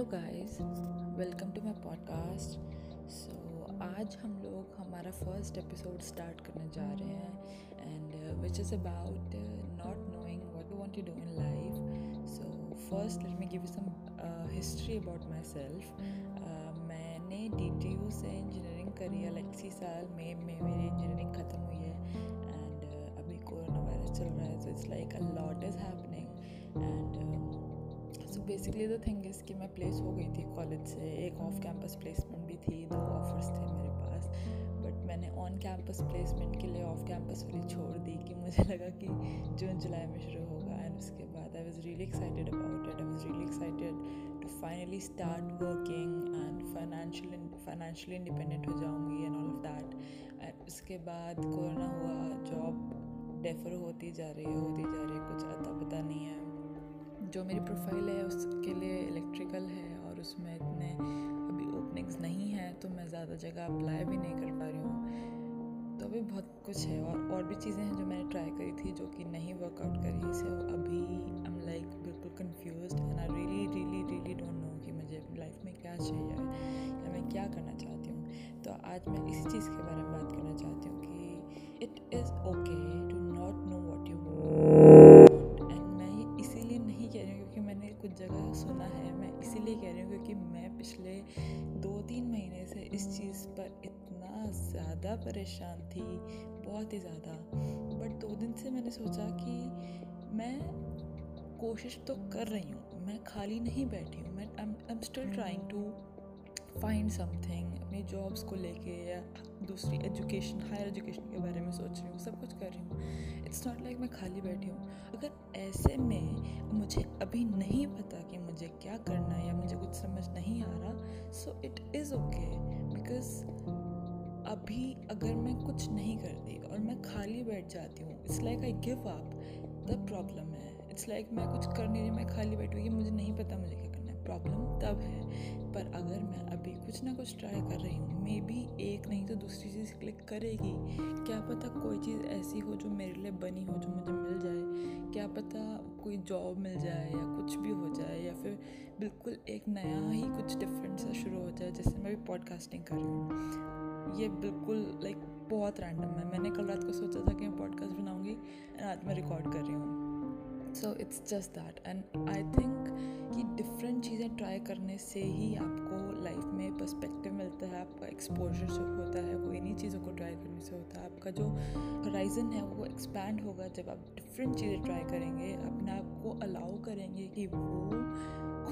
Hello guys welcome to my podcast. So आज हम लोग हमारा फ़र्स्ट एपिसोड स्टार्ट करने जा रहे हैं and which is about not knowing what you want to do in life so first let me give you some history about myself मैंने D T U से इंजीनियरिंग करी है लाइक इसी साल मई में मेरी इंजीनियरिंग ख़त्म हुई है एंड uh, अभी कोरोना वायरस चल रहा है so it's like a lot is happening basically the thing is कि मैं प्लेस हो गई थी कॉलेज से, एक ऑफ़ कैंपस प्लेसमेंट भी थी, दो ऑफर्स थे मेरे पास बट मैंने ऑन कैंपस प्लेसमेंट के लिए ऑफ़ कैंपस वाली छोड़ दी कि मुझे लगा कि जून, जुलाई में शुरू होगा एंड उसके बाद I was really excited about it I was really excited to finally start working and financial financially independent हो जाऊँगी and all of that and उसके बाद कोरोना हुआ जॉब डेफर होती जा रही है, होती जा रही है, कुछ अता पता नहीं है। जो मेरी प्रोफ़ाइल है, उसके लिए इलेक्ट्रिकल है और उसमें इतने अभी ओपनिंग्स नहीं हैं तो मैं ज़्यादा जगह अप्लाई भी नहीं कर पा रही हूँ। तो अभी बहुत कुछ है और और भी चीज़ें हैं जो मैंने ट्राई करी थी, जो कि नहीं वर्कआउट करी सो अभी इतना ज़्यादा परेशान थी, बहुत ही ज़्यादा। बट दो दिन से मैंने सोचा कि मैं कोशिश तो कर रही हूँ, मैं खाली नहीं बैठी हूँ, मैं I am still trying to find something अपनी जॉब्स को लेके या दूसरी एजुकेशन हायर एजुकेशन के बारे में सोच रही हूँ, सब कुछ कर रही हूँ। इट्स नॉट लाइक मैं खाली बैठी हूँ। अगर ऐसे में मुझे अभी नहीं पता कि मुझे क्या करना है या मुझे कुछ समझ नहीं आ रहा so it is okay because अभी अगर मैं कुछ नहीं करती और मैं खाली बैठ जाती हूँ it's like I give up the problem है। इट्स लाइक like मैं कुछ कर नहीं रही, मैं खाली बैठी हुई मुझे नहीं पता मुझे क्या करना है। प्रॉब्लम तब है, पर अगर मैं अभी कुछ ना कुछ ट्राई कर रही हूँ मे बी एक नहीं तो चीज़ क्लिक करेगी, क्या पता कोई चीज़ ऐसी हो जो मेरे लिए बनी हो, जो मुझे मिल जाए। क्या पता कोई जॉब मिल जाए या कुछ भी हो जाए या फिर बिल्कुल एक नया ही कुछ डिफरेंट सा शुरू हो जाए, जैसे मैं भी पॉडकास्टिंग कर रही हूँ। ये बिल्कुल लाइक बहुत रैंडम है। मैंने कल रात को सोचा था कि मैं पॉडकास्ट बनाऊँगी एंड आज मैं रिकॉर्ड कर रही हूँ। So it's just that and I think कि डिफरेंट चीज़ें ट्राई करने से ही आपको लाइफ में पर्सपेक्टिव मिलता है, आपका एक्सपोजर जो होता है, वो इन्हीं चीज़ों को ट्राई करने से होता है। आपका जो हराइजन है, वो एक्सपैंड होगा जब आप डिफरेंट चीज़ें ट्राई करेंगे, अपने आप को अलाउ करेंगे कि वो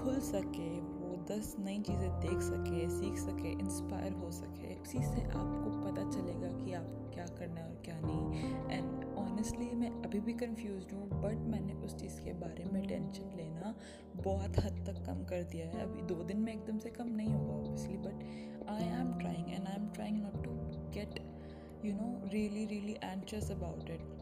खुल सके दस नई चीज़ें देख सके, सीख सके इंस्पायर हो सके, उसी से आपको पता चलेगा कि आपको क्या करना है और क्या नहीं। एंड ऑनेस्टली मैं अभी भी कंफ्यूज हूँ बट मैंने उस चीज़ के बारे में टेंशन लेना बहुत हद तक कम कर दिया है। अभी दो दिन में एकदम से कम नहीं होगा obviously but I am trying and I am trying not to get you know really really anxious about it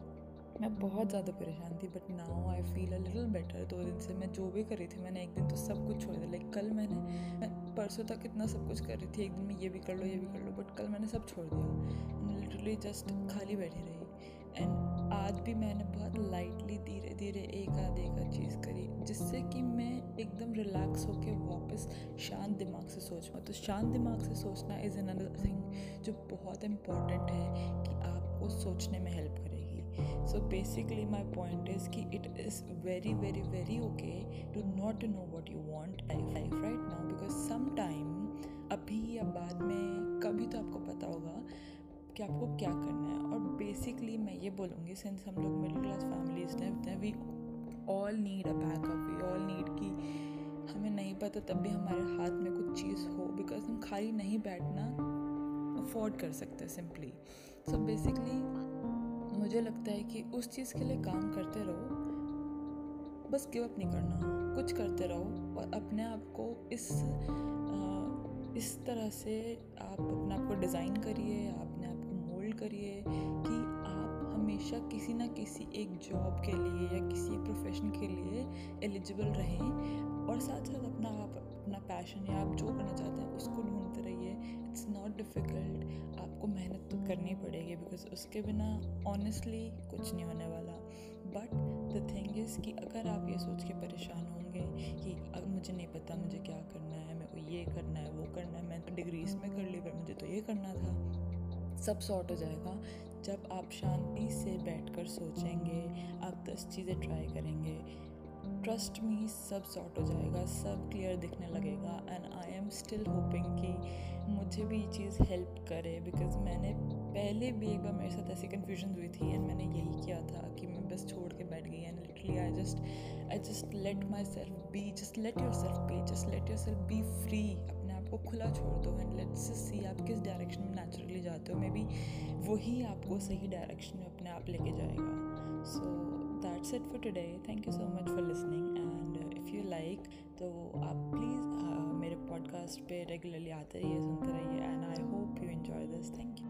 मैं बहुत ज़्यादा परेशान थी but now I feel a little better दो दिन से मैं जो भी कर रही थी, मैंने एक दिन तो सब कुछ छोड़ दिया। लाइक कल मैंने, मैं परसों तक इतना सब कुछ कर रही थी, एक दिन में ये भी कर लो, ये भी कर लो बट कल मैंने सब छोड़ दिया। लिटरली जस्ट खाली बैठी रही। एंड आज भी मैंने बहुत लाइटली धीरे धीरे एक आध एक आध चीज़ करी, जिससे कि मैं एकदम रिलैक्स होकर वापस शांत दिमाग से सोच पाऊँ। तो शांत दिमाग से सोचना इज़ अनदर थिंग जो बहुत इंपॉर्टेंट है कि आपको सोचने में help so basically my point is कि it is very very very okay to not know what you want life right now because time अभी या बाद में कभी तो आपको पता होगा कि आपको क्या करना है। और बेसिकली मैं ये बोलूँगी सिंस हम लोग मिडिल क्लास फैमिलीज़ हैं we all need a backup we all need कि हमें नहीं पता तब भी हमारे हाथ में कुछ चीज़ हो बिकॉज़ हम खाली नहीं बैठना अफोर्ड कर सकते सिंपली सो बेसिकली मुझे लगता है कि उस चीज़ के लिए काम करते रहो। बस गिव अप नहीं करना। कुछ करते रहो और अपने आप को इस इस तरह से आप अपने आप को डिज़ाइन करिए, अपने आप को मोल्ड करिए कि आप हमेशा किसी ना किसी एक जॉब के लिए या किसी प्रोफेशन के लिए एलिजिबल रहें और साथ साथ अपना आप अपना पैशन या आप जो करना चाहते हैं, उसको ढूंढते रहिए। इट्स नॉट डिफ़िकल्ट आपको मेहनत तो करनी पड़ेगी बिकॉज़ उसके बिना ऑनेस्टली कुछ नहीं होने वाला। बट द थिंग इज़ कि अगर आप ये सोच के परेशान होंगे कि अब मुझे नहीं पता मुझे क्या करना है, मेरे को ये करना है, वो करना है, मैं तो डिग्रीज में कर ली पर मुझे तो ये करना था। सब सॉर्ट हो जाएगा। जब आप शांति से बैठकर सोचेंगे, आप दस चीज़ें ट्राई करेंगे ट्रस्ट मी सब सॉर्ट हो जाएगा, सब क्लियर दिखने लगेगा and I am still hoping कि मुझे भी ये चीज़ हेल्प करे बिकॉज़ मैंने पहले भी एक बार मेरे साथ ऐसी कन्फ्यूज़न हुई थी एंड मैंने यही किया था कि मैं बस छोड़ के बैठ गई and literally I just I just let myself be just let yourself be just let yourself be free अपने आप को खुला छोड़ दो एंड लेट्स सी आप किस डायरेक्शन में नेचुरली जाते हो. मे बी वही आपको सही डायरेक्शन में अपने आप लेके जाएगा. So that's it for today thank you so much for listening and if you like तो आप प्लीज़ uh, मेरे पॉडकास्ट पे रेगुलरली आते रहिए सुनते रहिए. And I hope you enjoy this thank you